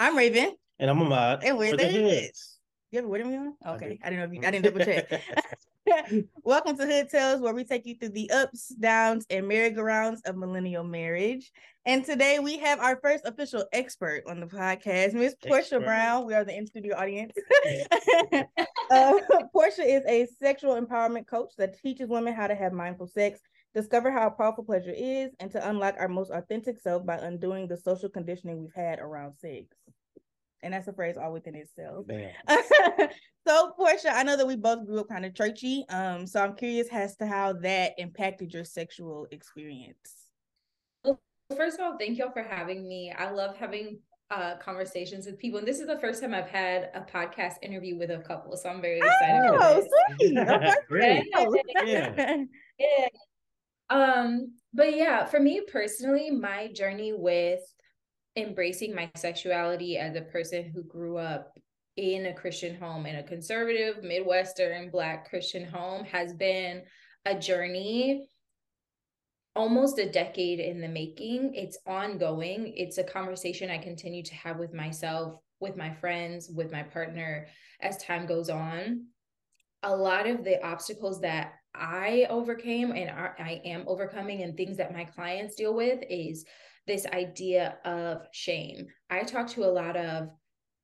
I'm Raven. And I'm Ahmad. And we're the the Hoods. Hoods. You ever with me on? I Okay. do. I, didn't know if you I didn't double check. Welcome to Hood Tales, where we take you through the ups, downs, and merry-go-rounds of millennial marriage. And today we have our first official expert on the podcast, Miss Portia Expert. Brown. We are the in-studio audience. uh, Portia is a sexual empowerment coach that teaches women how to have mindful sex, discover how powerful pleasure is, and to unlock our most authentic self by undoing the social conditioning we've had around sex. And that's a phrase all within itself. So Portia, I know that we both grew up kind of churchy. Um, so I'm curious as to how that impacted your sexual experience. Well, First of all, thank y'all for having me. I love having uh conversations with people. And this is the first time I've had a podcast interview with a couple. So I'm very excited. Oh, sweet. Great. Yeah. Yeah. Um, but yeah, for me personally, my journey with embracing my sexuality as a person who grew up in a Christian home, in a conservative, Midwestern, Black Christian home, has been a journey almost a decade in the making. It's ongoing. It's a conversation I continue to have with myself, with my friends, with my partner as time goes on. A lot of the obstacles that I overcame and I am overcoming and things that my clients deal with is this idea of shame. I talk to a lot of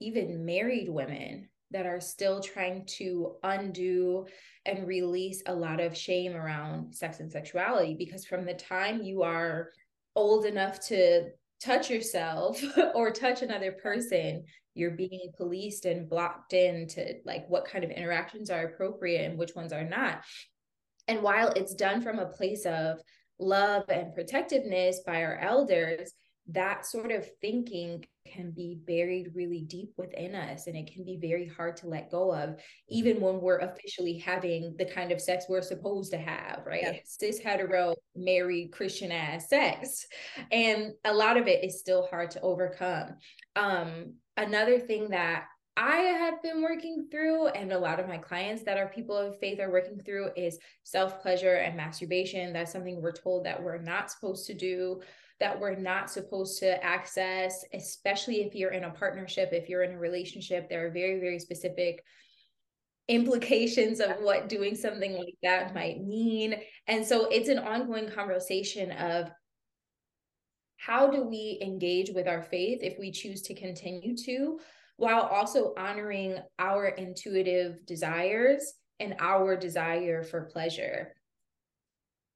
even married women that are still trying to undo and release a lot of shame around sex and sexuality because from the time you are old enough to touch yourself or touch another person you're being policed and blocked into like what kind of interactions are appropriate and which ones are not and while it's done from a place of love and protectiveness by our elders that sort of thinking can be buried really deep within us and it can be very hard to let go of even when we're officially having the kind of sex we're supposed to have right? Yeah. cis hetero married christian ass sex. And a lot of it is still hard to overcome. Um another thing that I have been working through, and a lot of my clients that are people of faith are working through, is self pleasure and masturbation. That's something we're told that we're not supposed to do, that we're not supposed to access, especially if you're in a partnership, if you're in a relationship. There are very, very specific implications of what doing something like that might mean. And so it's an ongoing conversation of how do we engage with our faith if we choose to continue to, while also honoring our intuitive desires and our desire for pleasure.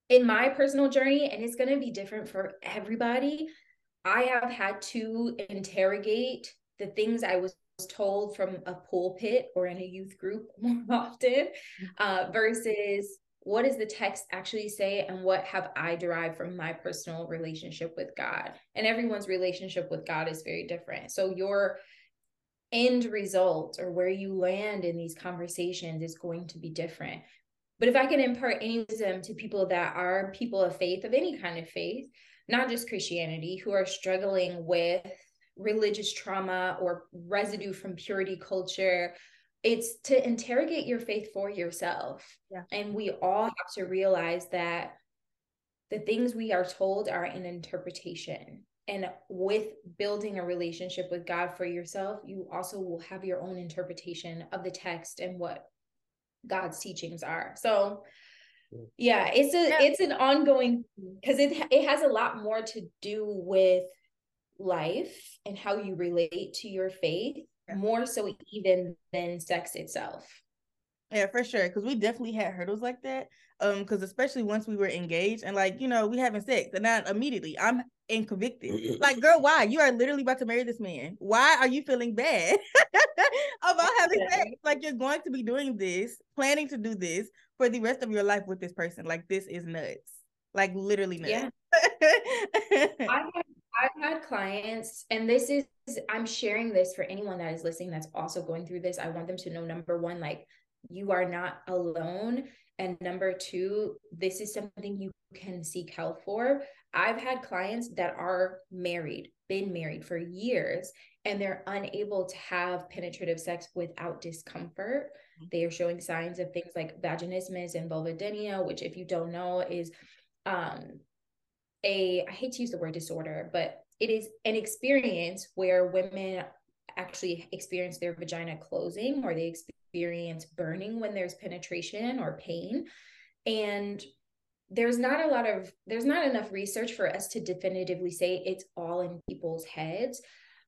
In my personal journey, and it's going to be different for everybody, I have had to interrogate the things I was told from a pulpit or in a youth group more often uh, versus what does the text actually say and what have I derived from my personal relationship with God? And everyone's relationship with God is very different. So your end result or where you land in these conversations is going to be different. But if I can impart any wisdom to people that are people of faith, of any kind of faith, not just Christianity, who are struggling with religious trauma or residue from purity culture, it's to interrogate your faith for yourself. Yeah. And we all have to realize that the things we are told are an interpretation. And with building a relationship with God for yourself, you also will have your own interpretation of the text and what God's teachings are. So yeah, it's a Yeah. it's an ongoing because it it has a lot more to do with life and how you relate to your faith Yeah. more so even than sex itself. Yeah, for sure. Because we definitely had hurdles like that. Um, because especially once we were engaged and like, you know, we having sex and not immediately I'm in convicted. like, girl, why? You are literally about to marry this man. Why are you feeling bad about having sex? Like you're going to be doing this, planning to do this for the rest of your life with this person. Like this is nuts. Like literally nuts. Yeah. I've I've had clients, and this is, I'm sharing this for anyone that is listening that's also going through this. I want them to know number one, like, you are not alone. And number two, this is something you can seek help for. I've had clients that are married, been married for years, and they're unable to have penetrative sex without discomfort. They are showing signs of things like vaginismus and vulvodynia, which, if you don't know, is um, a I hate to use the word disorder, but it is an experience where women actually experience their vagina closing or they experience burning when there's penetration or pain. And there's not a lot of there's not enough research for us to definitively say it's all in people's heads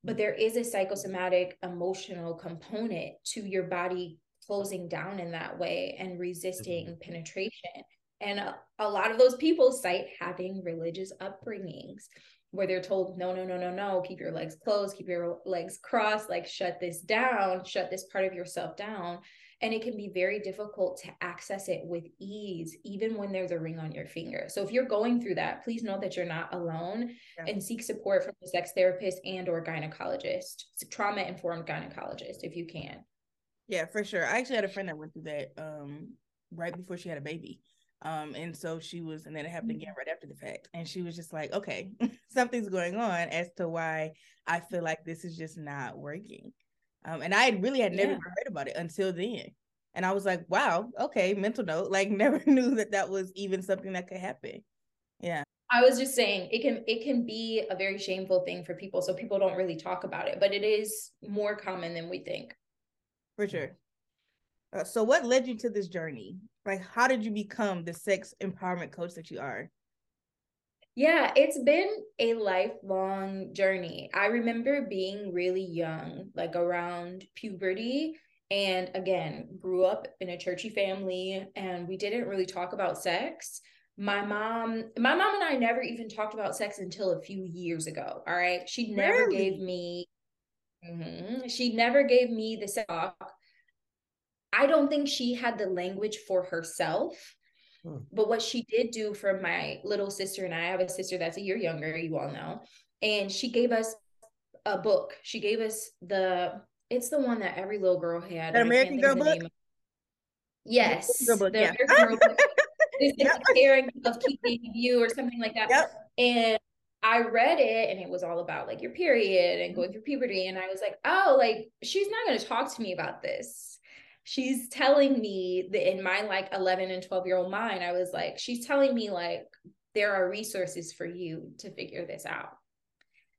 but there is a psychosomatic emotional component to your body closing down in that way and resisting mm-hmm. penetration and a, a lot of those people cite having religious upbringings where they're told no no no no no keep your legs closed keep your legs crossed like shut this down shut this part of yourself down. And it can be very difficult to access it with ease even when there's a ring on your finger. So if you're going through that please know that you're not alone yeah. and seek support from a sex therapist and or gynecologist trauma informed gynecologist if you can. Yeah for sure. I actually had a friend that went through that um right before she had a baby um, and so she was, and then it happened again mm-hmm. right after the fact. And she was just like, okay, something's going on as to why I feel like this is just not working. Um, and I really had never yeah. heard about it until then. And I was like, wow, okay, mental note. Like, never knew that that was even something that could happen. Yeah. I was just saying it can it can be a very shameful thing for people, so people don't really talk about it, but it is more common than we think. For sure. Uh, so, what led you to this journey? Like, how did you become the sex empowerment coach that you are? Yeah, it's been a lifelong journey. I remember being really young, like around puberty. And again, grew up in a churchy family and we didn't really talk about sex. My mom, my mom and I never even talked about sex until a few years ago. All right. She never really? gave me, mm-hmm, she never gave me the talk. I don't think she had the language for herself Hmm. But what she did do for my little sister and I, I have a sister that's a year younger, you all know, and she gave us a book. She gave us the it's the one that every little girl had. The American Girl book. Yes, Girl book, the yeah. American Girl book. It's yep. caring of keeping you or something like that. Yep. And I read it and it was all about like your period and going through puberty. And I was like, oh, like she's not going to talk to me about this she's telling me that in my like 11 and 12 year old mind, I was like, she's telling me like there are resources for you to figure this out.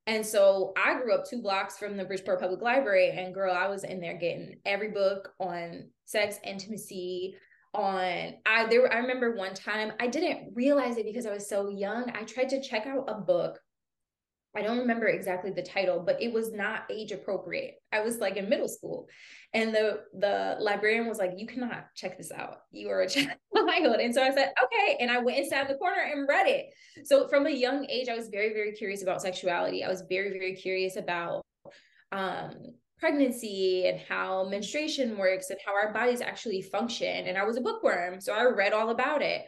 And so I grew up two blocks from the Bridgeport Public Library, and girl, I was in there getting every book on sex, intimacy, on I there I remember one time I didn't realize it because I was so young. I tried to check out a book I don't remember exactly the title, but it was not age appropriate. I was like in middle school. And the the librarian was like, You cannot check this out. You are a child. and so I said, Okay. And I went and sat in the corner and read it. So from a young age, I was very, very curious about sexuality. I was very, very curious about um pregnancy and how menstruation works and how our bodies actually function. And I was a bookworm. So I read all about it.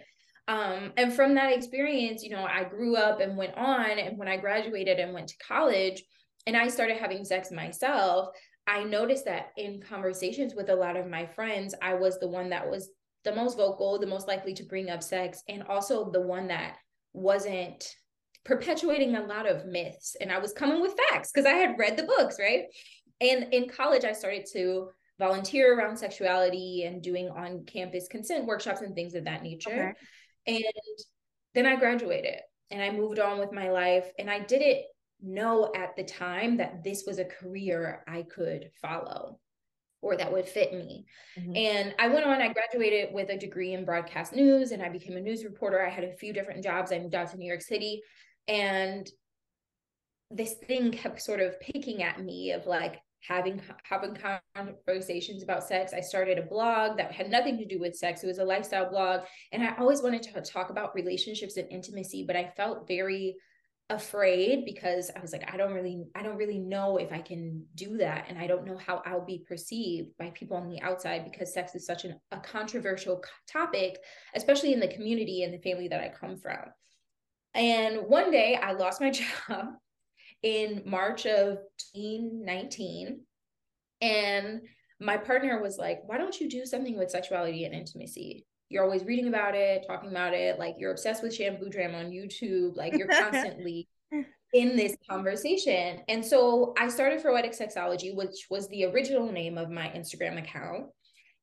Um, and from that experience, you know, I grew up and went on. And when I graduated and went to college and I started having sex myself, I noticed that in conversations with a lot of my friends, I was the one that was the most vocal, the most likely to bring up sex, and also the one that wasn't perpetuating a lot of myths. And I was coming with facts because I had read the books, right? And in college, I started to volunteer around sexuality and doing on campus consent workshops and things of that nature. Okay. And then I graduated and I moved on with my life. And I didn't know at the time that this was a career I could follow or that would fit me. Mm-hmm. And I went on, I graduated with a degree in broadcast news and I became a news reporter. I had a few different jobs. I moved out to New York City and this thing kept sort of picking at me of like, having having conversations about sex. I started a blog that had nothing to do with sex. It was a lifestyle blog, and I always wanted to talk about relationships and intimacy, but I felt very afraid because I was like I don't really I don't really know if I can do that and I don't know how I'll be perceived by people on the outside because sex is such an, a controversial topic especially in the community and the family that I come from. And one day I lost my job in March of 2019. And my partner was like, why don't you do something with sexuality and intimacy? You're always reading about it, talking about it, like you're obsessed with Shan Boodram on YouTube, like you're constantly in this conversation. And so I started Froetic Sexology, which was the original name of my Instagram account.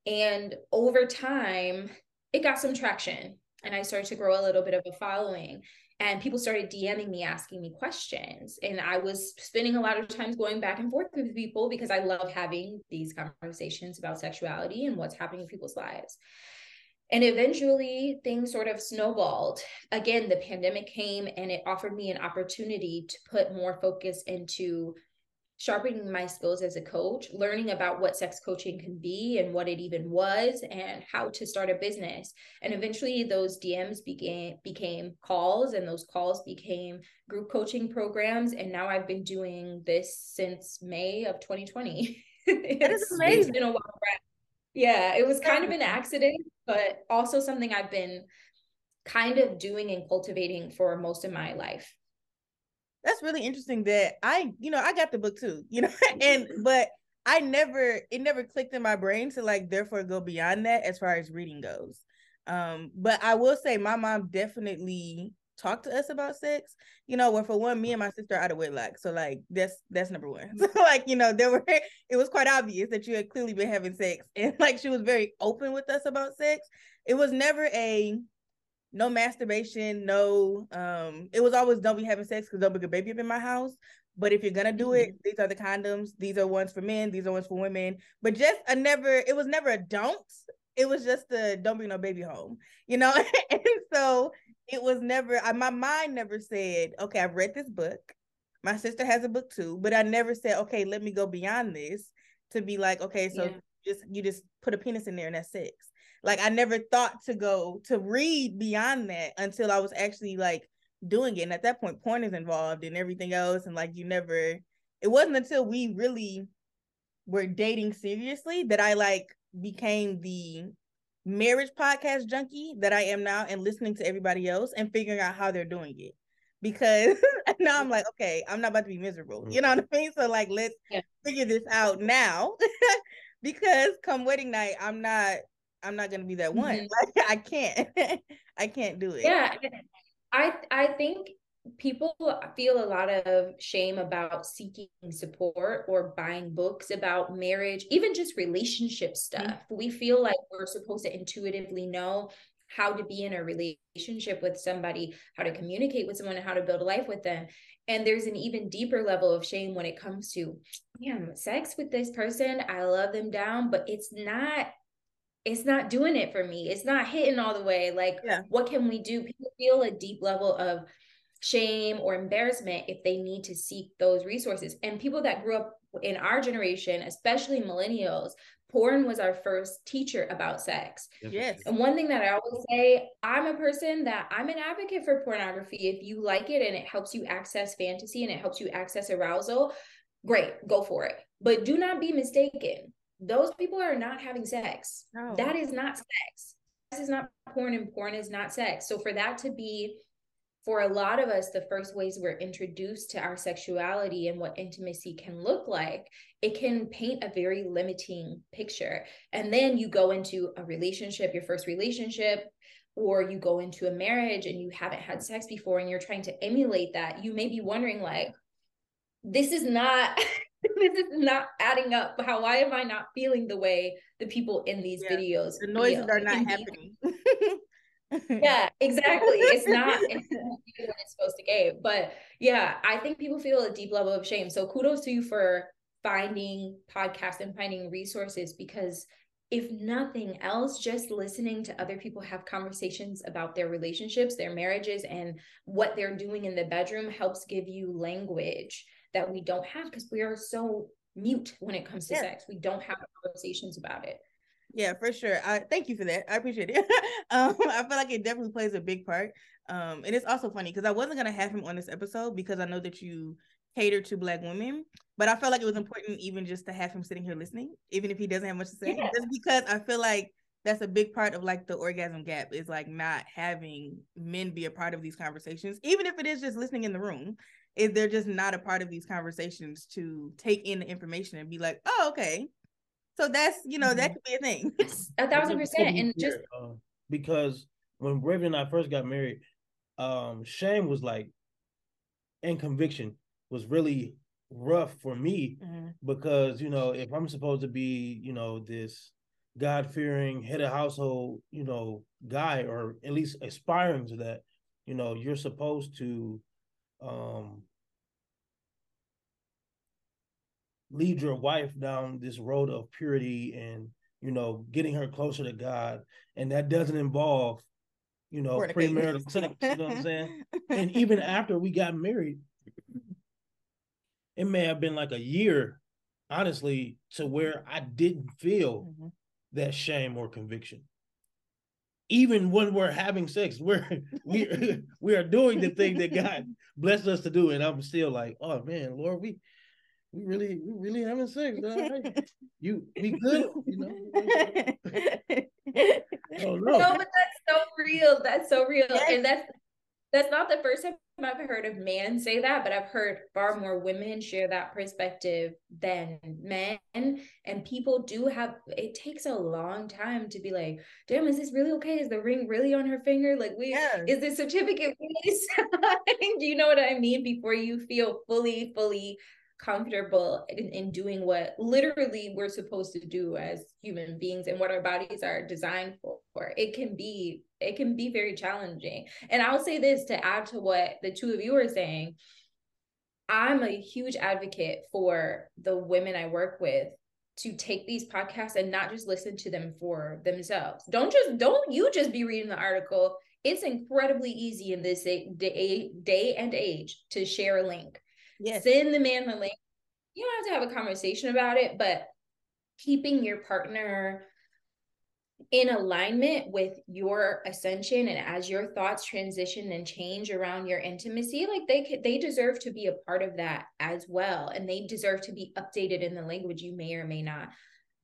And over time, it got some traction and I started to grow a little bit of a following. And people started DMing me asking me questions and I was spending a lot of times going back and forth with people because I love having these conversations about sexuality and what's happening in people's lives. And eventually things sort of snowballed. Again, the pandemic came and it offered me an opportunity to put more focus into sharpening my skills as a coach, learning about what sex coaching can be and what it even was and how to start a business. And eventually those DMs became became calls and those calls became group coaching programs and now I've been doing this since May of 2020. that is amazing. It's been a while. Yeah, it was kind of an accident, but also something I've been kind of doing and cultivating for most of my life that's really interesting that I, you know, I got the book too, you know, and but I never it never clicked in my brain to like therefore go beyond that as far as reading goes. Um, but I will say my mom definitely talked to us about sex. You know, where for one, me and my sister are out of wedlock. So like that's that's number one. So like, you know, there were it was quite obvious that you had clearly been having sex. And like she was very open with us about sex. It was never a no masturbation, no um it was always don't be having sex because don't bring a baby up in my house. But if you're gonna do mm-hmm. it, these are the condoms, these are ones for men, these are ones for women. But just a never, it was never a don't. It was just a don't bring no baby home, you know? and so it was never I, my mind never said, okay, I've read this book. My sister has a book too, but I never said, okay, let me go beyond this to be like, okay, so yeah. just you just put a penis in there and that's sex like I never thought to go to read beyond that until I was actually like doing it. And at that point, porn is involved and everything else. And like you never it wasn't until we really were dating seriously that I like became the marriage podcast junkie that I am now and listening to everybody else and figuring out how they're doing it. Because now I'm like, okay, I'm not about to be miserable. You know mm-hmm. what I mean? So like let's yeah. figure this out now. because come wedding night, I'm not I'm not gonna be that one. Mm-hmm. Like I can't. I can't do it. Yeah. I I think people feel a lot of shame about seeking support or buying books about marriage, even just relationship mm-hmm. stuff. Mm-hmm. We feel like we're supposed to intuitively know how to be in a relationship with somebody, how to communicate with someone, and how to build a life with them. And there's an even deeper level of shame when it comes to, damn, sex with this person. I love them down, but it's not it's not doing it for me. It's not hitting all the way. Like, yeah. what can we do? People feel a deep level of shame or embarrassment if they need to seek those resources. And people that grew up in our generation, especially millennials, porn was our first teacher about sex. Yes. And one thing that I always say, I'm a person that I'm an advocate for pornography. If you like it and it helps you access fantasy and it helps you access arousal, great, go for it. But do not be mistaken those people are not having sex. No. That is not sex. This is not porn, and porn is not sex. So for that to be for a lot of us, the first ways we're introduced to our sexuality and what intimacy can look like, it can paint a very limiting picture. And then you go into a relationship, your first relationship, or you go into a marriage and you haven't had sex before and you're trying to emulate that. You may be wondering, like, this is not this is not adding up. How why am I not feeling the way the people in these yeah, videos? The noises feel? are not happening. yeah, exactly. It's not it's what it's supposed to give. But yeah, I think people feel a deep level of shame. So kudos to you for finding podcasts and finding resources because if nothing else, just listening to other people have conversations about their relationships, their marriages, and what they're doing in the bedroom helps give you language that we don't have because we are so mute when it comes to yeah. sex. We don't have conversations about it. Yeah, for sure. I thank you for that. I appreciate it. um, I feel like it definitely plays a big part. Um, and it's also funny because I wasn't gonna have him on this episode because I know that you cater to black women, but I felt like it was important even just to have him sitting here listening, even if he doesn't have much to say. Yeah. Just because I feel like that's a big part of like the orgasm gap is like not having men be a part of these conversations, even if it is just listening in the room is they're just not a part of these conversations to take in the information and be like, oh, okay. So that's you know, mm-hmm. that could be a thing. a thousand percent. And just uh, because when Raven and I first got married, um, shame was like and conviction was really rough for me mm-hmm. because you know, if I'm supposed to be, you know, this God fearing head of household, you know, guy, or at least aspiring to that, you know, you're supposed to um lead your wife down this road of purity and you know getting her closer to God, and that doesn't involve you know premarital sex. You know what I'm saying? and even after we got married, it may have been like a year, honestly, to where I didn't feel mm-hmm. that shame or conviction. Even when we're having sex, we're we we are doing the thing that God blessed us to do, and I'm still like, oh man, Lord, we we really we really having sex. Right? you we good, you know. oh, no. no, but that's so real. That's so real. Yes. And that's that's not the first time I've heard of men say that, but I've heard far more women share that perspective than men. And people do have it takes a long time to be like, damn, is this really okay? Is the ring really on her finger? Like, we is the certificate really signed? do you know what I mean? Before you feel fully, fully comfortable in, in doing what literally we're supposed to do as human beings and what our bodies are designed for. It can be it can be very challenging. And i'll say this to add to what the two of you are saying. I'm a huge advocate for the women i work with to take these podcasts and not just listen to them for themselves. Don't just don't you just be reading the article. It's incredibly easy in this day, day, day and age to share a link Yes. Send the man the link. You don't have to have a conversation about it, but keeping your partner in alignment with your ascension and as your thoughts transition and change around your intimacy like they they deserve to be a part of that as well and they deserve to be updated in the language you may or may not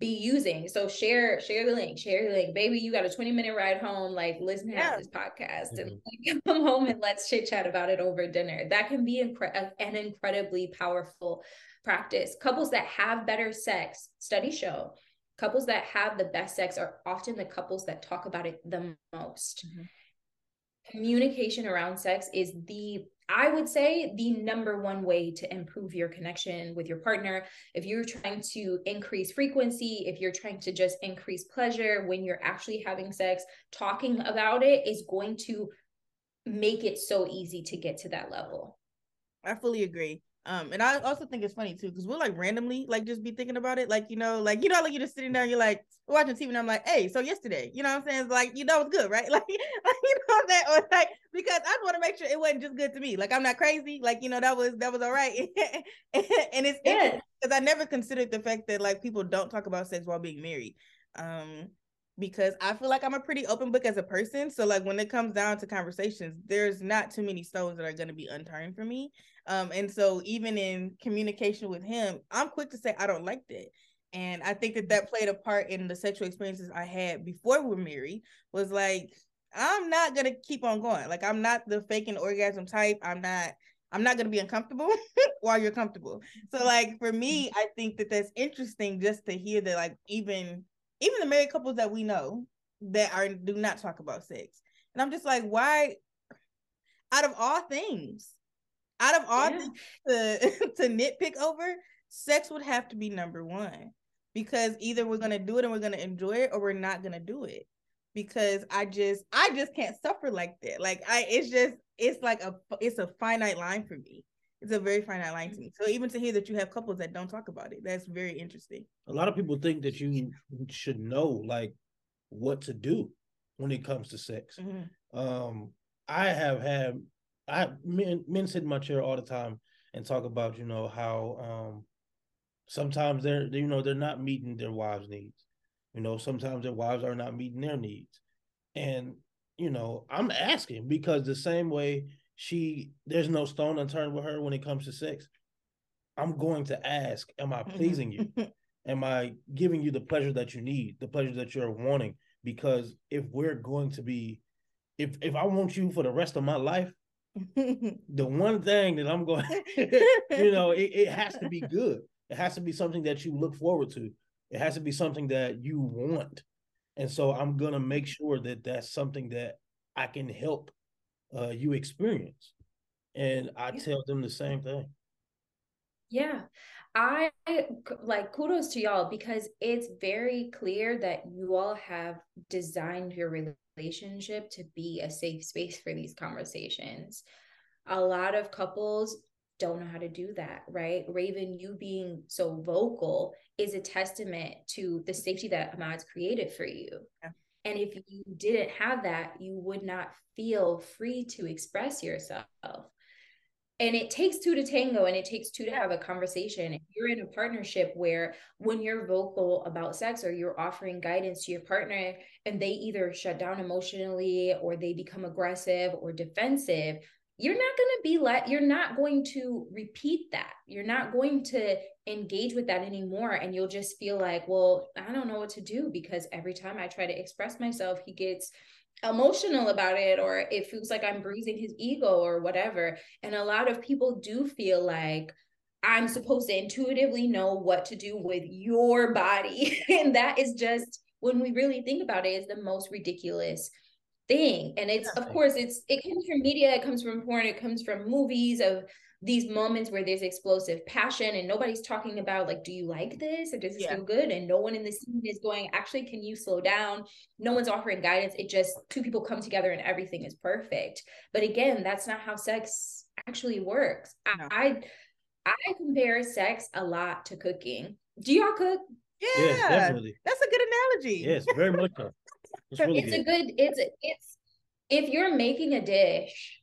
be using. So share share the link, share the link. Baby, you got a 20 minute ride home. Like listen yeah. to this podcast mm-hmm. and like, come home and let's chit chat about it over dinner. That can be incre- an incredibly powerful practice. Couples that have better sex, studies show, couples that have the best sex are often the couples that talk about it the most. Mm-hmm. Communication around sex is the I would say the number one way to improve your connection with your partner, if you're trying to increase frequency, if you're trying to just increase pleasure when you're actually having sex, talking about it is going to make it so easy to get to that level. I fully agree. Um, and I also think it's funny too, because we'll like randomly like just be thinking about it. Like, you know, like you know, like you're just sitting down, you're like watching TV, and I'm like, hey, so yesterday, you know what I'm saying? It's like, you know, it's good, right? Like, like you know what I'm saying? Or like because I want to make sure it wasn't just good to me. Like I'm not crazy. Like, you know, that was that was all right. and it's yeah. because I never considered the fact that like people don't talk about sex while being married. Um, because I feel like I'm a pretty open book as a person. So like when it comes down to conversations, there's not too many stones that are going to be unturned for me. Um, and so even in communication with him, I'm quick to say I don't like that. And I think that that played a part in the sexual experiences I had before we were married. Was like I'm not gonna keep on going. Like I'm not the faking orgasm type. I'm not. I'm not gonna be uncomfortable while you're comfortable. So like for me, I think that that's interesting just to hear that like even even the married couples that we know that are do not talk about sex. And I'm just like, why out of all things, out of all yeah. things to, to nitpick over, sex would have to be number one. Because either we're gonna do it and we're gonna enjoy it or we're not gonna do it. Because I just I just can't suffer like that. Like I it's just it's like a it's a finite line for me it's a very finite line to me. So even to hear that you have couples that don't talk about it, that's very interesting. A lot of people think that you should know like what to do when it comes to sex. Mm-hmm. Um, I have had I men men sit in my chair all the time and talk about you know how um sometimes they're they, you know they're not meeting their wives' needs. You know sometimes their wives are not meeting their needs, and you know I'm asking because the same way she there's no stone unturned with her when it comes to sex. I'm going to ask, am I pleasing you? am I giving you the pleasure that you need, the pleasure that you're wanting? Because if we're going to be, if if I want you for the rest of my life, the one thing that I'm going, you know, it, it has to be good. It has to be something that you look forward to. It has to be something that you want. And so I'm gonna make sure that that's something that I can help uh, you experience. And I yeah. tell them the same thing. Yeah. I like kudos to y'all because it's very clear that you all have designed your relationship to be a safe space for these conversations. A lot of couples don't know how to do that, right? Raven, you being so vocal is a testament to the safety that Ahmad's created for you. Yeah. And if you didn't have that, you would not feel free to express yourself. And it takes two to tango and it takes two to have a conversation. If you're in a partnership where when you're vocal about sex or you're offering guidance to your partner and they either shut down emotionally or they become aggressive or defensive, you're not going to be let you're not going to repeat that. You're not going to engage with that anymore. And you'll just feel like well i don't know what to do because every time i try to express myself he gets emotional about it or it feels like i'm bruising his ego or whatever. And a lot of people do feel like i'm supposed to intuitively know what to do with your body. And that is just when we really think about it is the most ridiculous thing. And it's of course it's it comes from media it comes from porn it comes from movies of these moments where there's explosive passion and nobody's talking about like do you like this or does this yeah. feel good and no one in the scene is going actually can you slow down no one's offering guidance it just two people come together and everything is perfect but again that's not how sex actually works no. I, I i compare sex a lot to cooking do y'all cook yeah yes, definitely. that's a good analogy yes very much so. It's, really it's good. a good it's it's if you're making a dish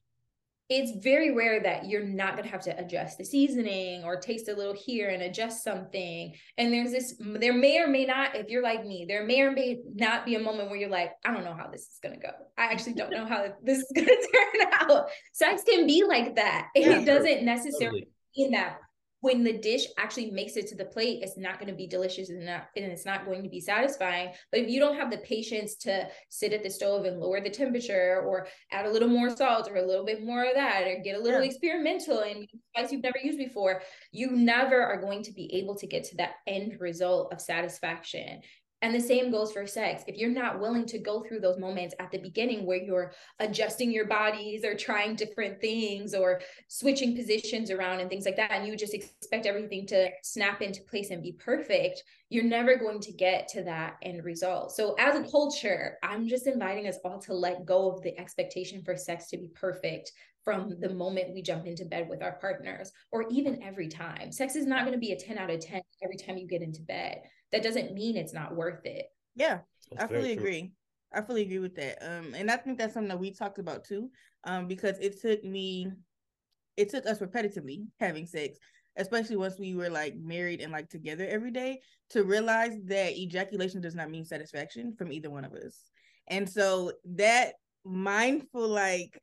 it's very rare that you're not going to have to adjust the seasoning or taste a little here and adjust something. And there's this, there may or may not, if you're like me, there may or may not be a moment where you're like, I don't know how this is going to go. I actually don't know how this is going to turn out. Sex can be like that. Yeah, it doesn't necessarily totally. mean that when the dish actually makes it to the plate, it's not going to be delicious and, not, and it's not going to be satisfying. But if you don't have the patience to sit at the stove and lower the temperature or add a little more salt or a little bit more of that or get a little yeah. experimental and spice you've never used before, you never are going to be able to get to that end result of satisfaction. And the same goes for sex. If you're not willing to go through those moments at the beginning where you're adjusting your bodies or trying different things or switching positions around and things like that, and you just expect everything to snap into place and be perfect, you're never going to get to that end result. So, as a culture, I'm just inviting us all to let go of the expectation for sex to be perfect from the moment we jump into bed with our partners or even every time. Sex is not going to be a 10 out of 10 every time you get into bed that doesn't mean it's not worth it. Yeah, that's I fully agree. I fully agree with that. Um, and I think that's something that we talked about too. Um, because it took me, it took us repetitively having sex, especially once we were like married and like together every day, to realize that ejaculation does not mean satisfaction from either one of us. And so that mindful, like,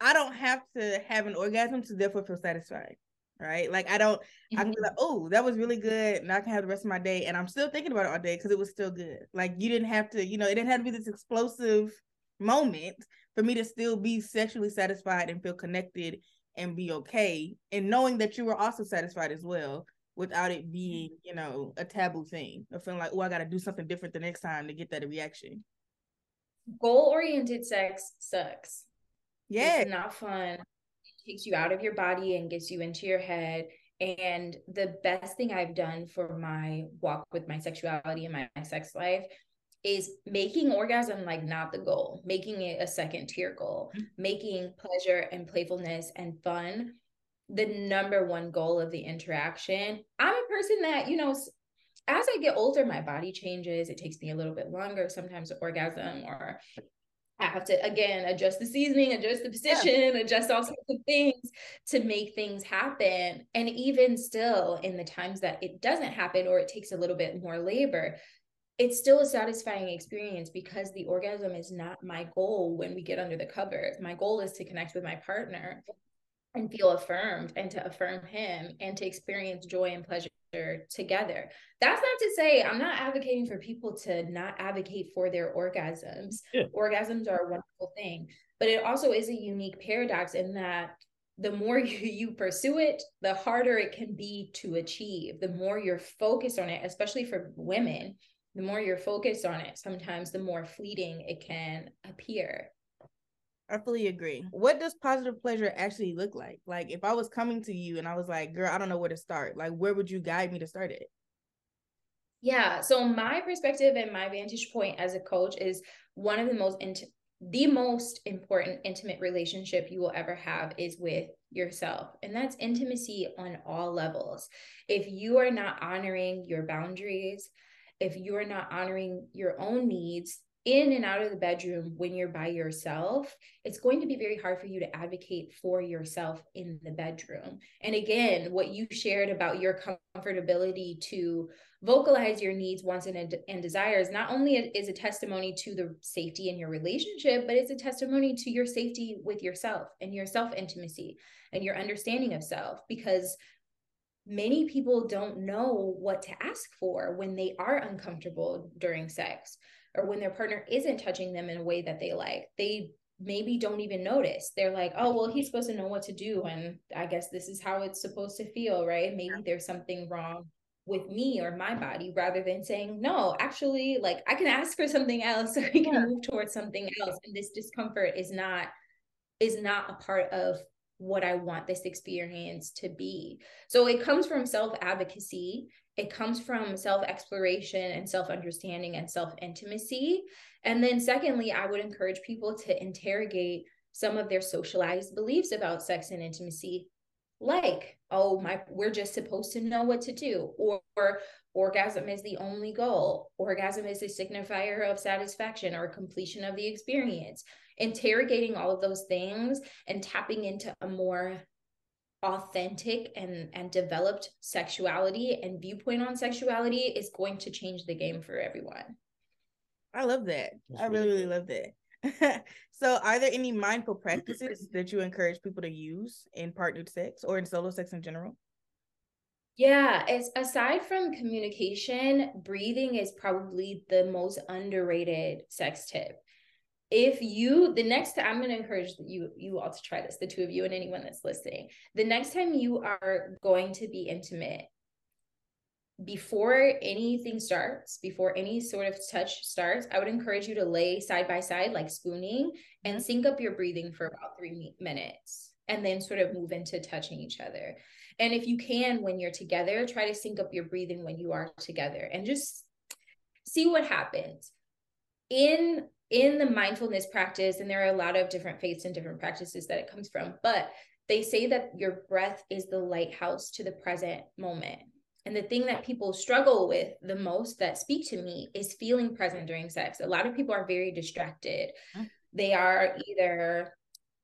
I don't have to have an orgasm to therefore feel satisfied right? Like I don't, mm-hmm. I can be like, oh, that was really good, and I can have the rest of my day, and I'm still thinking about it all day because it was still good. Like you didn't have to, you know, it didn't have to be this explosive moment for me to still be sexually satisfied and feel connected and be okay, and knowing that you were also satisfied as well without it being, you know, a taboo thing or feeling like, oh, I got to do something different the next time to get that reaction. Goal oriented sex sucks. Yeah, it's not fun takes you out of your body and gets you into your head. And the best thing I've done for my walk with my sexuality and my, my sex life is making orgasm like not the goal, making it a second tier goal, mm-hmm. making pleasure and playfulness and fun the number one goal of the interaction. I'm a person that, you know, as I get older, my body changes. It takes me a little bit longer sometimes to orgasm or I have to again adjust the seasoning, adjust the position, yeah. adjust all sorts of things to make things happen. And even still, in the times that it doesn't happen or it takes a little bit more labor, it's still a satisfying experience because the orgasm is not my goal when we get under the covers. My goal is to connect with my partner and feel affirmed and to affirm him and to experience joy and pleasure together. That's not to say I'm not advocating for people to not advocate for their orgasms. Yeah. Orgasms are a wonderful thing, but it also is a unique paradox in that the more you, you pursue it, the harder it can be to achieve. The more you're focused on it, especially for women, the more you're focused on it, sometimes the more fleeting it can appear. I fully agree. What does positive pleasure actually look like? Like if I was coming to you and I was like, girl, I don't know where to start. Like where would you guide me to start it? Yeah. So my perspective and my vantage point as a coach is one of the most int- the most important intimate relationship you will ever have is with yourself. And that's intimacy on all levels. If you are not honoring your boundaries, if you are not honoring your own needs, in and out of the bedroom when you're by yourself, it's going to be very hard for you to advocate for yourself in the bedroom. And again, what you shared about your comfortability to vocalize your needs, wants, and, and desires not only is a testimony to the safety in your relationship, but it's a testimony to your safety with yourself and your self intimacy and your understanding of self. Because many people don't know what to ask for when they are uncomfortable during sex or when their partner isn't touching them in a way that they like they maybe don't even notice. They're like oh well he's supposed to know what to do and i guess this is how it's supposed to feel right? Maybe there's something wrong with me or my body rather than saying no actually like i can ask for something else so we can yeah. move towards something else. And this discomfort is not is not a part of what i want this experience to be. So it comes from self advocacy it comes from self exploration and self understanding and self intimacy. And then, secondly, I would encourage people to interrogate some of their socialized beliefs about sex and intimacy, like, oh, my, we're just supposed to know what to do, or, or orgasm is the only goal, orgasm is a signifier of satisfaction or completion of the experience. Interrogating all of those things and tapping into a more authentic and and developed sexuality and viewpoint on sexuality is going to change the game for everyone. I love that. That's i really really love that. So are there any mindful practices that you encourage people to use in partnered sex or in solo sex in general? Yeah, it's aside from communication, breathing is probably the most underrated sex tip if you the next time i'm going to encourage you you all to try this the two of you and anyone that's listening. The next time you are going to be intimate before anything starts before any sort of touch starts i would encourage you to lay side by side like spooning and mm-hmm. sync up your breathing for about three minutes and then sort of move into touching each other. And if you can when you're together try to sync up your breathing when you are together and just see what happens. In in the mindfulness practice, and there are a lot of different faiths and different practices that it comes from, but they say that your breath is the lighthouse to the present moment. And the thing that people struggle with the most that speak to me is feeling present during sex. A lot of people are very distracted. Mm. They are either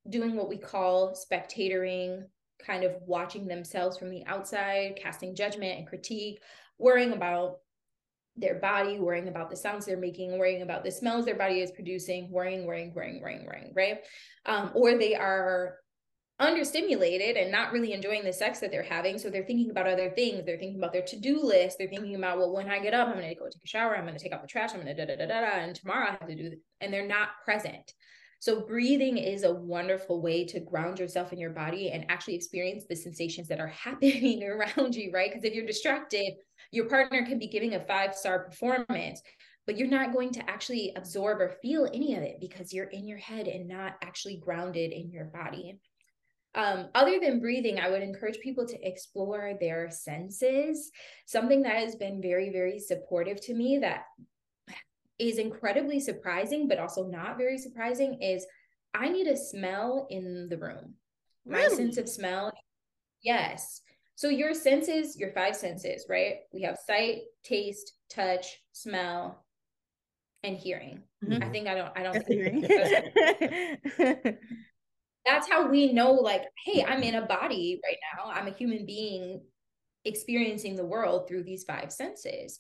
doing what we call spectatoring, kind of watching themselves from the outside, casting judgment and critique, worrying about their body, worrying about the sounds they're making, worrying about the smells their body is producing, worrying, worrying, worrying, worrying, worrying, right? Um, or they are understimulated and not really enjoying the sex that they're having. So they're thinking about other things. They're thinking about their to-do list. They're thinking about, well, when I get up, I'm going to go take a shower. I'm going to take out the trash. I'm going to da, da, da, da, da. And tomorrow I have to do, this. and they're not present. So breathing is a wonderful way to ground yourself in your body and actually experience the sensations that are happening around you, right? Because if you're distracted, your partner can be giving a five star performance, but you're not going to actually absorb or feel any of it because you're in your head and not actually grounded in your body. Um, other than breathing, I would encourage people to explore their senses. Something that has been very, very supportive to me that is incredibly surprising, but also not very surprising is I need a smell in the room. Really? My sense of smell. Yes. So your senses, your five senses, right? We have sight, taste, touch, smell, and hearing. Mm-hmm. I think I don't I don't think that's how we know like, hey, I'm in a body right now. I'm a human being experiencing the world through these five senses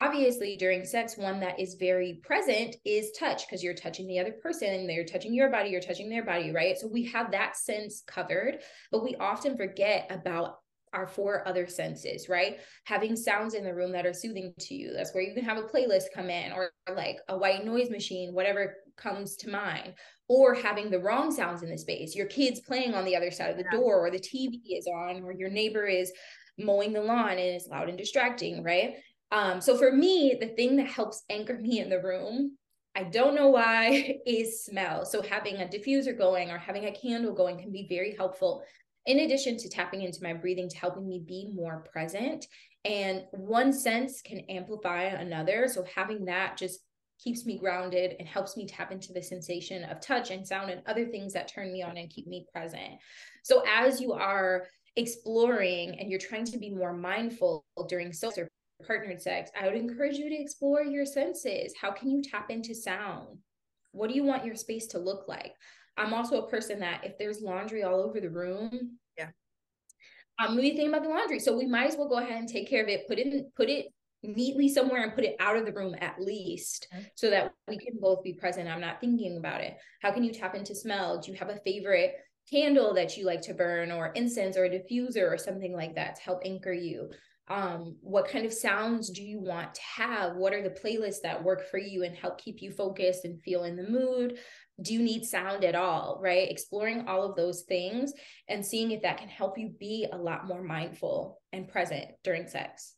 obviously during sex one that is very present is touch because you're touching the other person they're touching your body you're touching their body right so we have that sense covered but we often forget about our four other senses, right? Having sounds in the room that are soothing to you. That's where you can have a playlist come in or like a white noise machine, whatever comes to mind, or having the wrong sounds in the space. Your kids playing on the other side of the door, or the TV is on, or your neighbor is mowing the lawn and it's loud and distracting, right? Um, so for me, the thing that helps anchor me in the room, I don't know why, is smell. So having a diffuser going or having a candle going can be very helpful in addition to tapping into my breathing to helping me be more present. And one sense can amplify another. So having that just keeps me grounded and helps me tap into the sensation of touch and sound and other things that turn me on and keep me present. So as you are exploring and you're trying to be more mindful during sex or partnered sex, I would encourage you to explore your senses. How can you tap into sound? What do you want your space to look like? I'm also a person that if there's laundry all over the room, yeah, I'm gonna be thinking about the laundry. So we might as well go ahead and take care of it, put it in, put it neatly somewhere and put it out of the room at least okay. so that we can both be present. I'm not thinking about it. How can you tap into smell? Do you have a favorite candle that you like to burn or incense or a diffuser or something like that to help anchor you? Um, what kind of sounds do you want to have? What are the playlists that work for you and help keep you focused and feel in the mood? Do you need sound at all? Right? Exploring all of those things and seeing if that can help you be a lot more mindful and present during sex.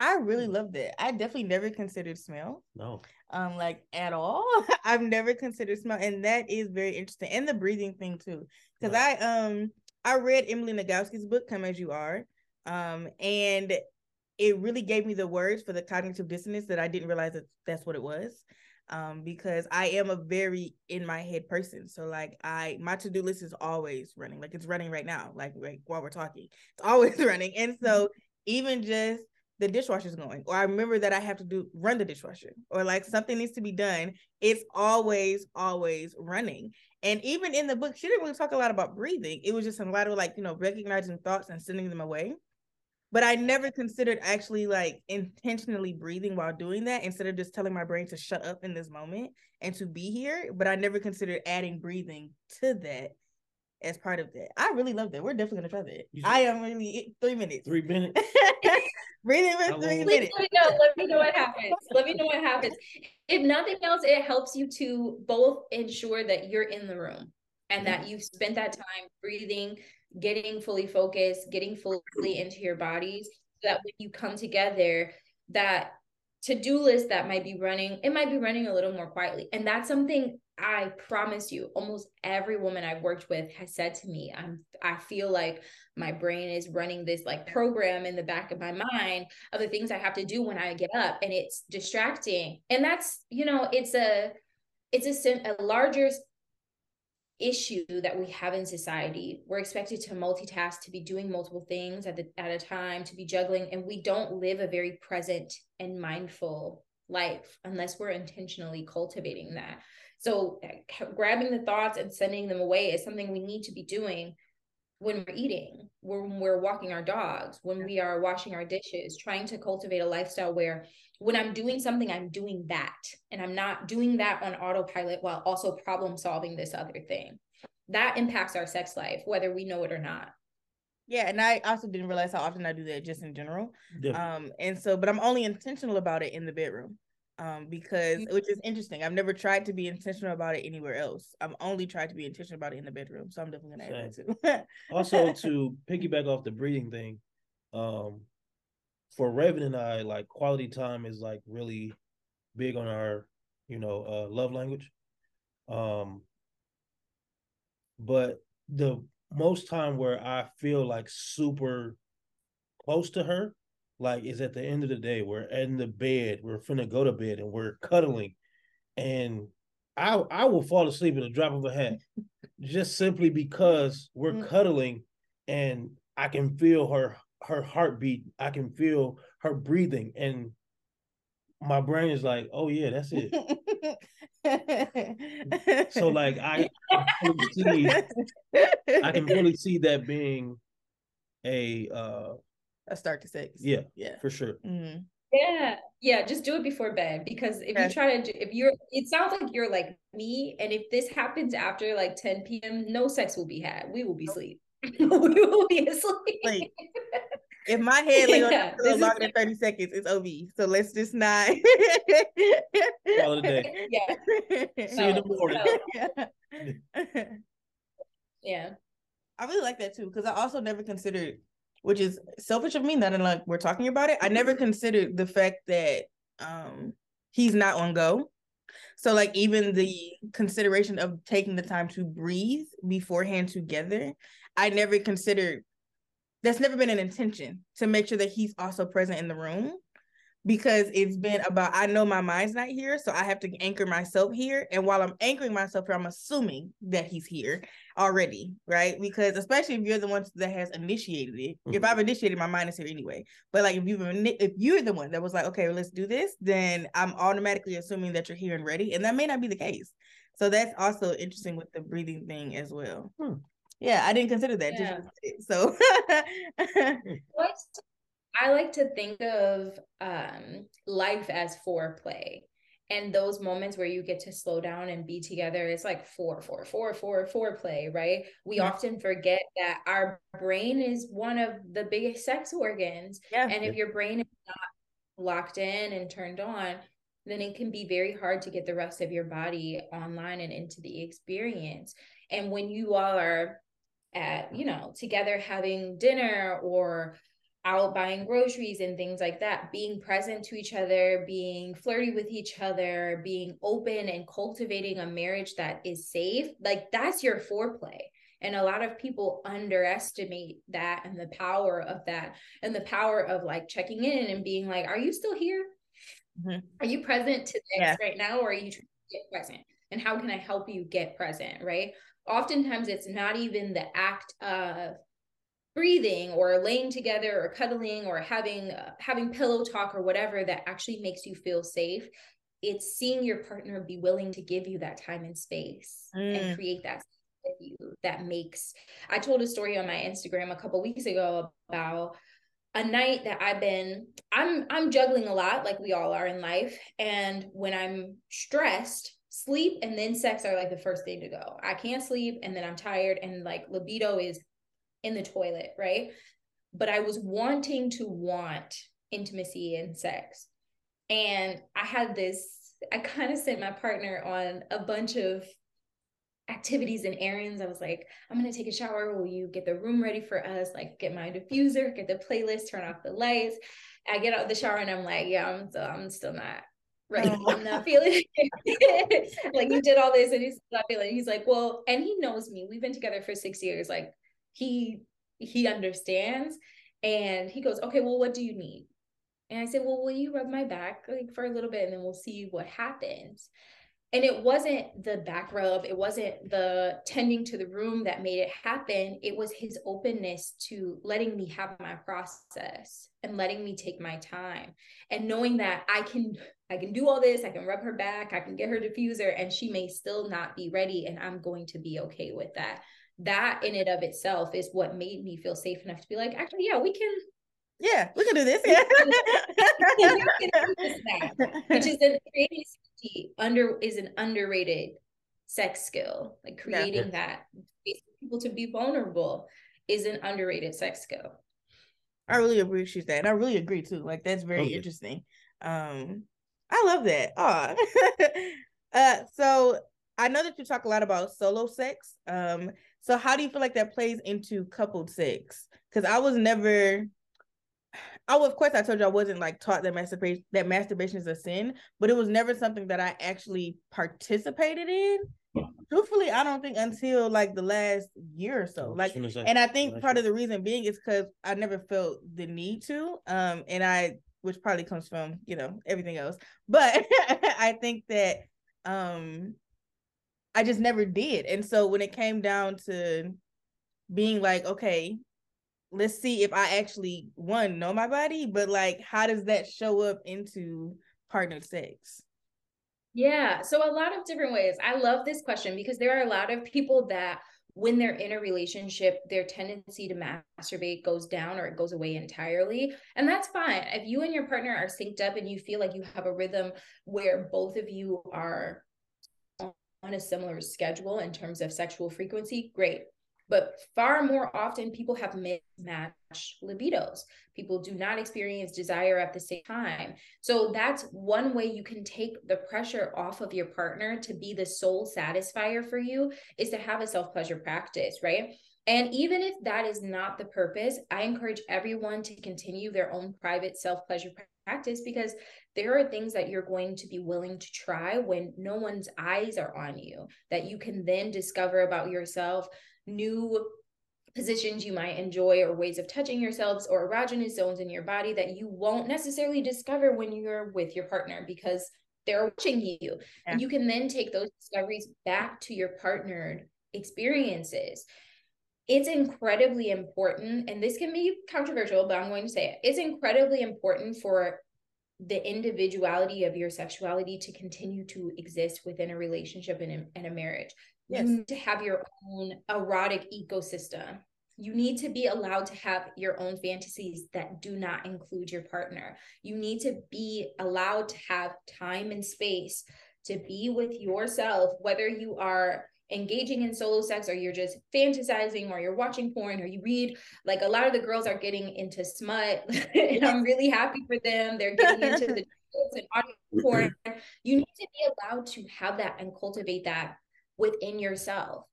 I really love that. I definitely never considered smell. No. Um, like at all. I've never considered smell, and that is very interesting. And the breathing thing too, because I um I read Emily Nagoski's book "Come as You Are," um, and it really gave me the words for the cognitive dissonance that I didn't realize that that's what it was. Um, because I am a very in my head person. So like I my to-do list is always running. Like it's running right now, like, like while we're talking. It's always running. And so mm-hmm. even just the dishwasher's going or i remember that i have to do run the dishwasher or like something needs to be done it's always always running and even in the book she didn't really talk a lot about breathing it was just a lot of like you know recognizing thoughts and sending them away but i never considered actually like intentionally breathing while doing that instead of just telling my brain to shut up in this moment and to be here but i never considered adding breathing to that as part of that. I really love that. We're definitely gonna try that. I am really three minutes. Three minutes. Breathing for three minutes. Let me know. Let me know what happens. Let me know what happens. If nothing else, it helps you to both ensure that you're in the room and that mm-hmm. you've spent that time breathing, getting fully focused, getting fully into your bodies, so that when you come together, that to-do list that might be running, it might be running a little more quietly. And that's something I promise you, almost every woman I've worked with has said to me, I'm I feel like my brain is running this like program in the back of my mind of the things I have to do when I get up and it's distracting. And that's, you know, it's a it's a, a larger issue that we have in society. We're expected to multitask, to be doing multiple things at the at a time, to be juggling, and we don't live a very present and mindful life unless we're intentionally cultivating that. So eh, grabbing the thoughts and sending them away is something we need to be doing when we're eating, when we're walking our dogs, when we are washing our dishes, trying to cultivate a lifestyle where when I'm doing something, I'm doing that. And I'm not doing that on autopilot while also problem solving this other thing. That impacts our sex life, whether we know it or not. Yeah, and I also didn't realize how often I do that just in general. Um, and so, but I'm only intentional about it in the bedroom um because which is interesting. I've never tried to be intentional about it anywhere else. I've only tried to be intentional about it in the bedroom so i'm definitely gonna add that too. Also to piggyback off the breathing thing um for Raven and I, like quality time is like really big on our, you know, uh love language. Um but the most time where I feel like super close to her like is at the end of the day we're in the bed we're finna go to bed and we're cuddling and i i will fall asleep in a drop of a hat just simply because we're mm. cuddling and i can feel her her heartbeat i can feel her breathing and my brain is like oh yeah that's it so like i can see i can really see that being a uh a start to sex. Yeah, yeah, for sure. Mm-hmm. Yeah, yeah. Just do it before bed because if you try to, if you're, it sounds like you're like me, and if this happens after like 10 p.m., no sex will be had. We will be asleep. we will be asleep. Like, if my head like yeah, on longer than 30 seconds, it's OV. So let's just not call it a day. Yeah. See you in the morning. yeah. yeah. I really like that too, because I also never considered which is selfish of me that like we're talking about it. I never considered the fact that um he's not on go. So like even the consideration of taking the time to breathe beforehand together, I never considered that's never been an intention to make sure that he's also present in the room. Because it's been about I know my mind's not here, so I have to anchor myself here. And while I'm anchoring myself here, I'm assuming that he's here already, right? Because especially if you're the one that has initiated it. Mm-hmm. If I've initiated, my mind is here anyway. But like if you've if you're the one that was like, okay, well, let's do this, then I'm automatically assuming that you're here and ready, and that may not be the case. So that's also interesting with the breathing thing as well. Hmm. Yeah, I didn't consider that. Yeah. So what I like to think of um, life as foreplay. And those moments where you get to slow down and be together, it's like four, four, four, four, foreplay, right? We yeah. often forget that our brain is one of the biggest sex organs. Yeah. And if your brain is not locked in and turned on, then it can be very hard to get the rest of your body online and into the experience. And when you all are at, you know, together having dinner or out buying groceries and things like that, being present to each other, being flirty with each other, being open and cultivating a marriage that is safe, like that's your foreplay. And a lot of people underestimate that and the power of that and the power of like checking in and being like, are you still here? Mm-hmm. Are you present to this yeah. right now or are you trying to get present? And how can I help you get present? Right. Oftentimes it's not even the act of breathing or laying together or cuddling or having uh, having pillow talk or whatever that actually makes you feel safe it's seeing your partner be willing to give you that time and space mm. and create that with you that makes i told a story on my instagram a couple weeks ago about a night that i've been i'm i'm juggling a lot like we all are in life and when i'm stressed sleep and then sex are like the first thing to go i can't sleep and then i'm tired and like libido is in the toilet, right? But I was wanting to want intimacy and sex. And I had this, I kind of sent my partner on a bunch of activities and errands. I was like, I'm gonna take a shower. Will you get the room ready for us? Like get my diffuser, get the playlist, turn off the lights. I get out of the shower and I'm like, yeah, I'm still, I'm still not right. I'm not feeling like you did all this and he's not feeling. He's like, well, and he knows me. We've been together for six years. Like he he understands and he goes okay well what do you need? And i said well will you rub my back like for a little bit and then we'll see what happens. And it wasn't the back rub it wasn't the tending to the room that made it happen it was his openness to letting me have my process and letting me take my time and knowing that i can i can do all this i can rub her back i can get her diffuser and she may still not be ready and i'm going to be okay with that that in and of itself is what made me feel safe enough to be like, actually, yeah, we can. Yeah, we can do this. Yeah. which is an creativity under is an underrated sex skill. Like creating yeah. that people to be vulnerable is an underrated sex skill. I really appreciate that. And I really agree too. Like that's very okay. interesting. Um I love that. Oh. uh so I know that you talk a lot about solo sex. Um so how do you feel like that plays into coupled sex? Because I was never Oh, of course, I told you I wasn't like taught that masturbation that masturbation is a sin, but it was never something that I actually participated in. Truthfully, I don't think until like the last year or so. Like, and I think part of the reason being is because I never felt the need to. Um, and I, which probably comes from you know everything else, but I think that um I just never did. And so when it came down to being like, okay, let's see if I actually one know my body, but like how does that show up into partner sex? Yeah, so a lot of different ways. I love this question because there are a lot of people that when they're in a relationship, their tendency to masturbate goes down or it goes away entirely. And that's fine. If you and your partner are synced up and you feel like you have a rhythm where both of you are on a similar schedule in terms of sexual frequency, great. But far more often, people have mismatched libidos. People do not experience desire at the same time. So that's one way you can take the pressure off of your partner to be the sole satisfier for you is to have a self pleasure practice, right? And even if that is not the purpose, I encourage everyone to continue their own private self pleasure practice because there are things that you're going to be willing to try when no one's eyes are on you that you can then discover about yourself new positions you might enjoy or ways of touching yourselves or erogenous zones in your body that you won't necessarily discover when you're with your partner because they're watching you. Yeah. And you can then take those discoveries back to your partnered experiences. It's incredibly important, and this can be controversial, but I'm going to say it. It's incredibly important for the individuality of your sexuality to continue to exist within a relationship and a, and a marriage. Yes. You need to have your own erotic ecosystem. You need to be allowed to have your own fantasies that do not include your partner. You need to be allowed to have time and space to be with yourself, whether you are engaging in solo sex or you're just fantasizing or you're watching porn or you read like a lot of the girls are getting into smut. And i'm really happy for them. They're getting into the and audio mm-hmm. porn. You need to be allowed to have that and cultivate that within yourself.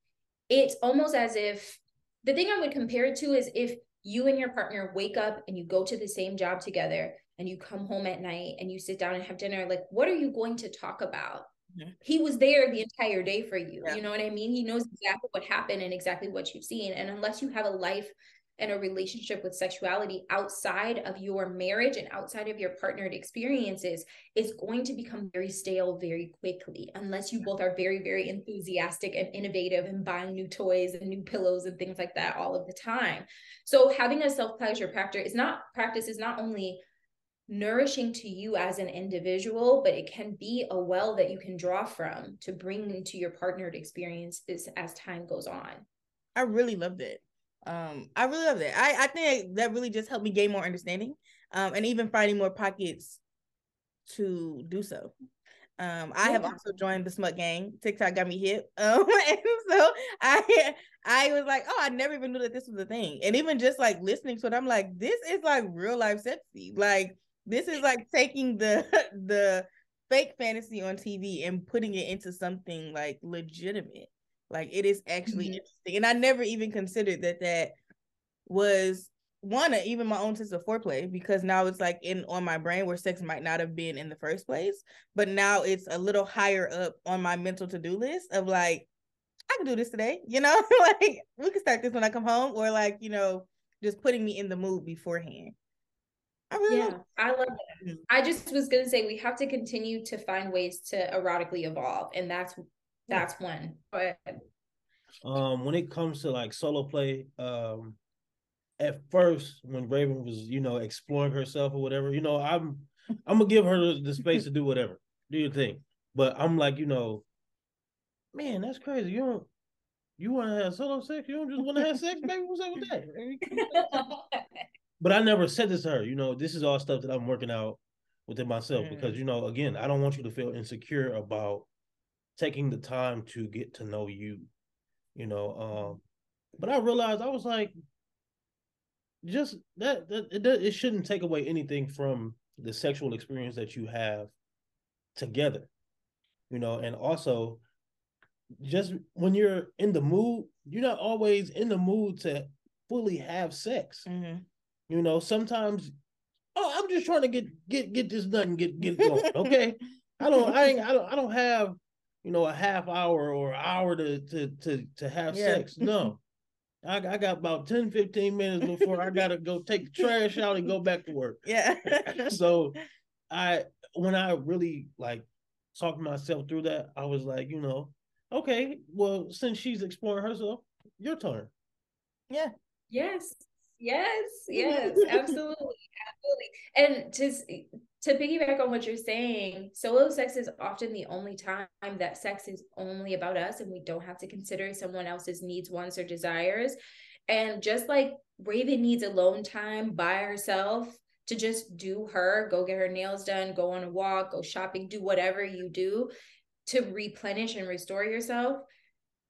It's almost as if the thing i would compare it to is if you and your partner wake up and you go to the same job together and you come home at night and you sit down and have dinner like what are you going to talk about he was there the entire day for you. Yeah. You know what I mean? He knows exactly what happened and exactly what you've seen. And unless you have a life and a relationship with sexuality outside of your marriage and outside of your partnered experiences, it's going to become very stale very quickly unless you both are very, very enthusiastic and innovative and buying new toys and new pillows and things like that all of the time. So having a self-pleasure practice is not practice is not only nourishing to you as an individual, but it can be a well that you can draw from to bring into your partnered experiences as time goes on. I really loved it. Um, I really loved it. I, I think that really just helped me gain more understanding, um, and even finding more pockets to do so. Um, I have also joined the smut gang. TikTok got me hip. Um, and so I I was like, oh, I never even knew that this was a thing. And even just like listening to it, I'm like, this is like real life sexy. Like this is like taking the the fake fantasy on TV and putting it into something like legitimate. Like it is actually mm-hmm. interesting, and I never even considered that that was one even my own sense of foreplay because now it's like in on my brain where sex might not have been in the first place, but now it's a little higher up on my mental to do list of like I can do this today, you know, like we can start this when I come home, or like you know just putting me in the mood beforehand. I really yeah, I love it. Mm-hmm. I just was gonna say we have to continue to find ways to erotically evolve, and that's that's one. But um, when it comes to like solo play, um, at first when Raven was you know exploring herself or whatever, you know I'm I'm gonna give her the, the space to do whatever, do your thing. But I'm like, you know, man, that's crazy. You don't you want to have solo sex? You don't just want to have sex, baby? What's up with that? but I never said this to her. You know, this is all stuff that I'm working out within myself mm. because you know, again, I don't want you to feel insecure about taking the time to get to know you. You know, um, but I realized I was like, just that that it, it shouldn't take away anything from the sexual experience that you have together. You know, and also just when you're in the mood, you're not always in the mood to fully have sex. Mm-hmm. You know, sometimes, oh, I'm just trying to get get get this done, get get going. Okay, I don't, I ain't, I don't, I don't have, you know, a half hour or hour to to to to have yeah. sex. No. I, I got about 10, 15 minutes before I gotta go take the trash out and go back to work. Yeah. so I when I really like talked myself through that, I was like, you know, okay, well, since she's exploring herself, your turn. Yeah. Yes. Yes, yes, absolutely, absolutely. And to to piggyback on what you're saying, solo sex is often the only time that sex is only about us, and we don't have to consider someone else's needs, wants, or desires. And just like Raven needs alone time by herself to just do her, go get her nails done, go on a walk, go shopping, do whatever you do to replenish and restore yourself.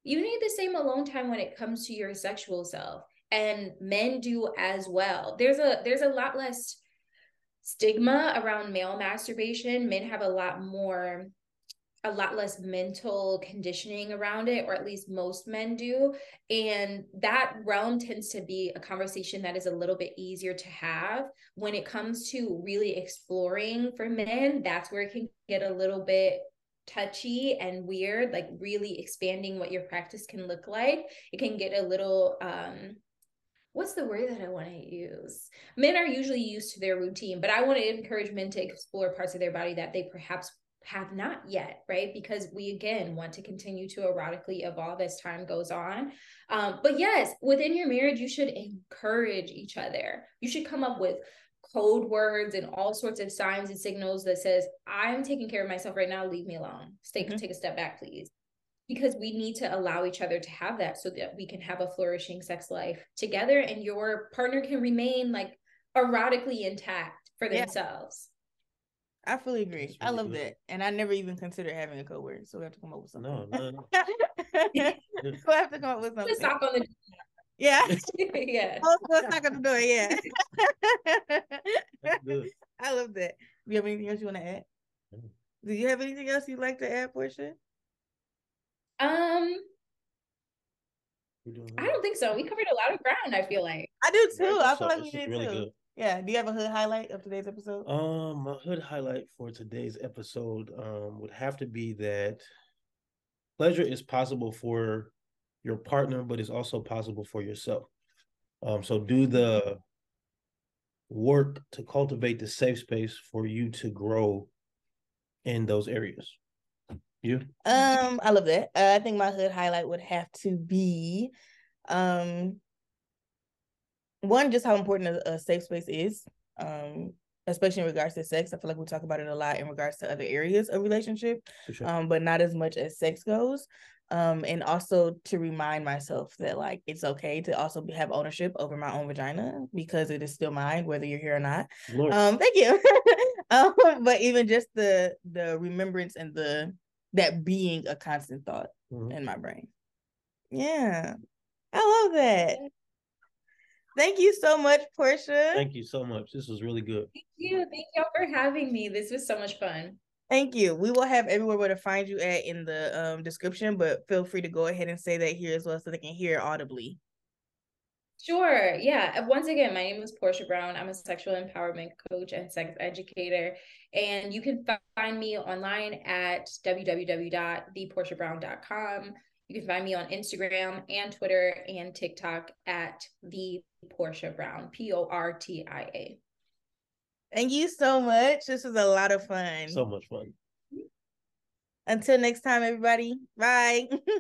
You need the same alone time when it comes to your sexual self and men do as well. There's a there's a lot less stigma around male masturbation. Men have a lot more a lot less mental conditioning around it or at least most men do. And that realm tends to be a conversation that is a little bit easier to have. When it comes to really exploring for men that's where it can get a little bit touchy and weird like really expanding what your practice can look like. It can get a little um what's the word that I want to use? Men are usually used to their routine, but I want to encourage men to explore parts of their body that they perhaps have not yet, right? Because we again want to continue to erotically evolve as time goes on. Um, but yes, within your marriage, you should encourage each other. You should come up with code words and all sorts of signs and signals that says, I'm taking care of myself right now, leave me alone. Stay, mm-hmm. take a step back, please. Because we need to allow each other to have that so that we can have a flourishing sex life together and your partner can remain like erotically intact for yeah. themselves. I fully agree. Really I love good. that. And I never even considered having a co-word, So we have to come up with something. No, no. no. we'll have to come up with something. Just knock on the yeah. yeah. Oh, let's knock on the door. Yeah. I love that. Do you have anything else you want to add? Do you have anything else you'd like to add, Portia? Um, I don't think so. We covered a lot of ground. I feel like I do too. I feel like we did really too. Good. Yeah. Do you have a hood highlight of today's episode? Um, a hood highlight for today's episode um would have to be that pleasure is possible for your partner, but it's also possible for yourself. Um, so do the work to cultivate the safe space for you to grow in those areas. You? Um, I love that. Uh, I think my hood highlight would have to be, um, one just how important a, a safe space is. Um, especially in regards to sex. I feel like we talk about it a lot in regards to other areas of relationship, sure. um, but not as much as sex goes um and also to remind myself that like it's okay to also have ownership over my own vagina because it is still mine whether you're here or not um thank you um but even just the the remembrance and the that being a constant thought mm-hmm. in my brain yeah i love that Thank you so much, Portia. Thank you so much. This was really good. Thank you. Thank y'all for having me. This was so much fun. Thank you. We will have everywhere where to find you at in the um, description, but feel free to go ahead and say that here as well so they can hear audibly. Sure. Yeah. Uh, once again, my name is Portia Brown. I'm a sexual empowerment coach and sex educator. And you can find me online at www.theportiabrown.com. You can find me on Instagram and Twitter and TikTok at the Portia Brown, P O R T I A. Thank you so much. This was a lot of fun. So much fun. Until next time, everybody. Bye.